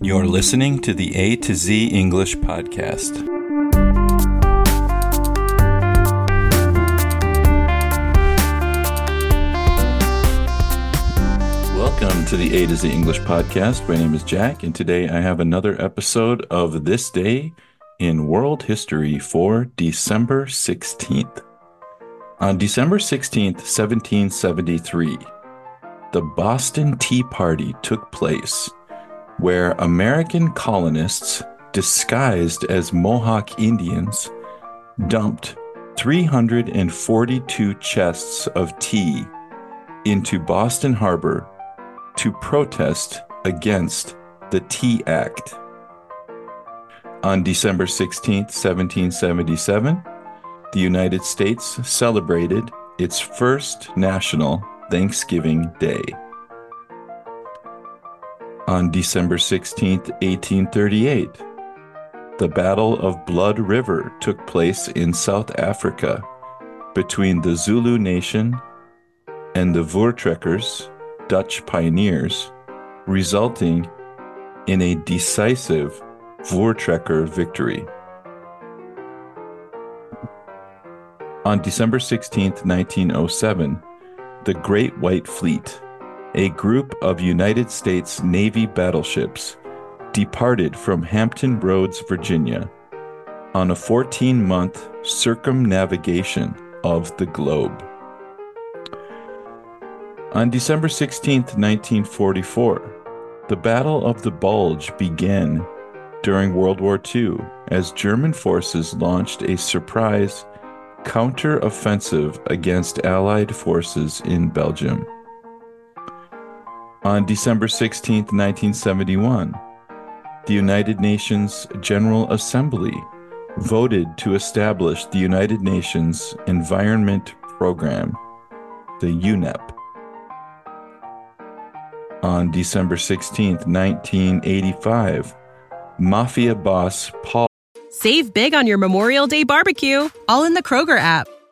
You're listening to the A to Z English podcast. Welcome to the A to Z English podcast. My name is Jack, and today I have another episode of This Day in World History for December 16th. On December 16th, 1773, the Boston Tea Party took place, where American colonists, disguised as Mohawk Indians, dumped 342 chests of tea into Boston Harbor to protest against the Tea Act. On December 16, 1777, the United States celebrated its first national Thanksgiving Day. On December 16, 1838, the Battle of Blood River took place in South Africa between the Zulu nation and the Voortrekkers Dutch pioneers, resulting in a decisive Voortrekker victory. On December 16, 1907, the Great White Fleet, a group of United States Navy battleships, departed from Hampton Roads, Virginia, on a 14 month circumnavigation of the globe. On December 16, 1944, the Battle of the Bulge began during World War II as German forces launched a surprise counter-offensive against Allied forces in Belgium. On December 16, 1971, the United Nations General Assembly voted to establish the United Nations Environment Program, the UNEP on December 16, 1985, Mafia boss Paul. Save big on your Memorial Day barbecue, all in the Kroger app.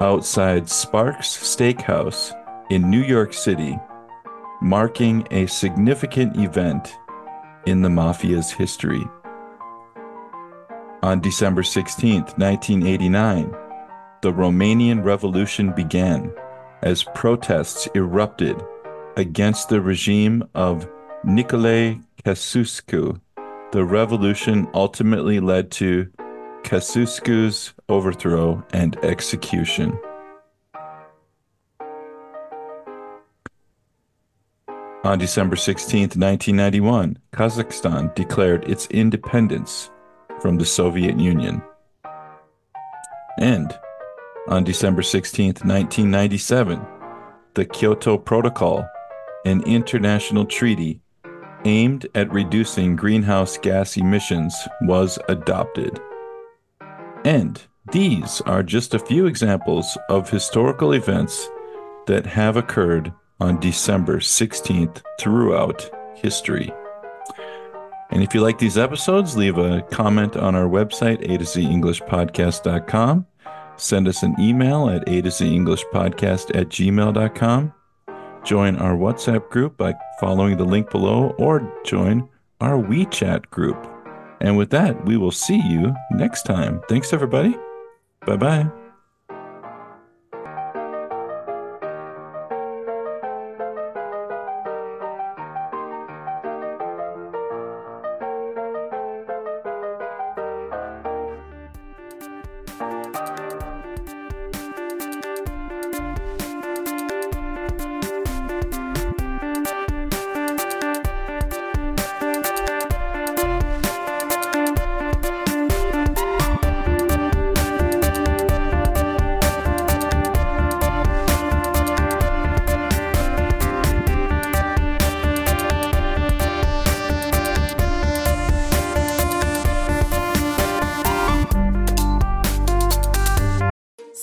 outside Sparks Steakhouse in New York City, marking a significant event in the mafia's history. On December 16, 1989, the Romanian Revolution began as protests erupted against the regime of Nicolae Ceausescu. The revolution ultimately led to Ceausescu's overthrow and execution. On December 16, 1991, Kazakhstan declared its independence from the Soviet Union. And on December 16, 1997, the Kyoto Protocol, an international treaty aimed at reducing greenhouse gas emissions, was adopted. And these are just a few examples of historical events that have occurred on December 16th throughout history. And if you like these episodes, leave a comment on our website, a to z englishpodcast.com Send us an email at a to z English podcast at gmail.com. Join our WhatsApp group by following the link below or join our WeChat group. And with that, we will see you next time. Thanks, everybody. Bye bye.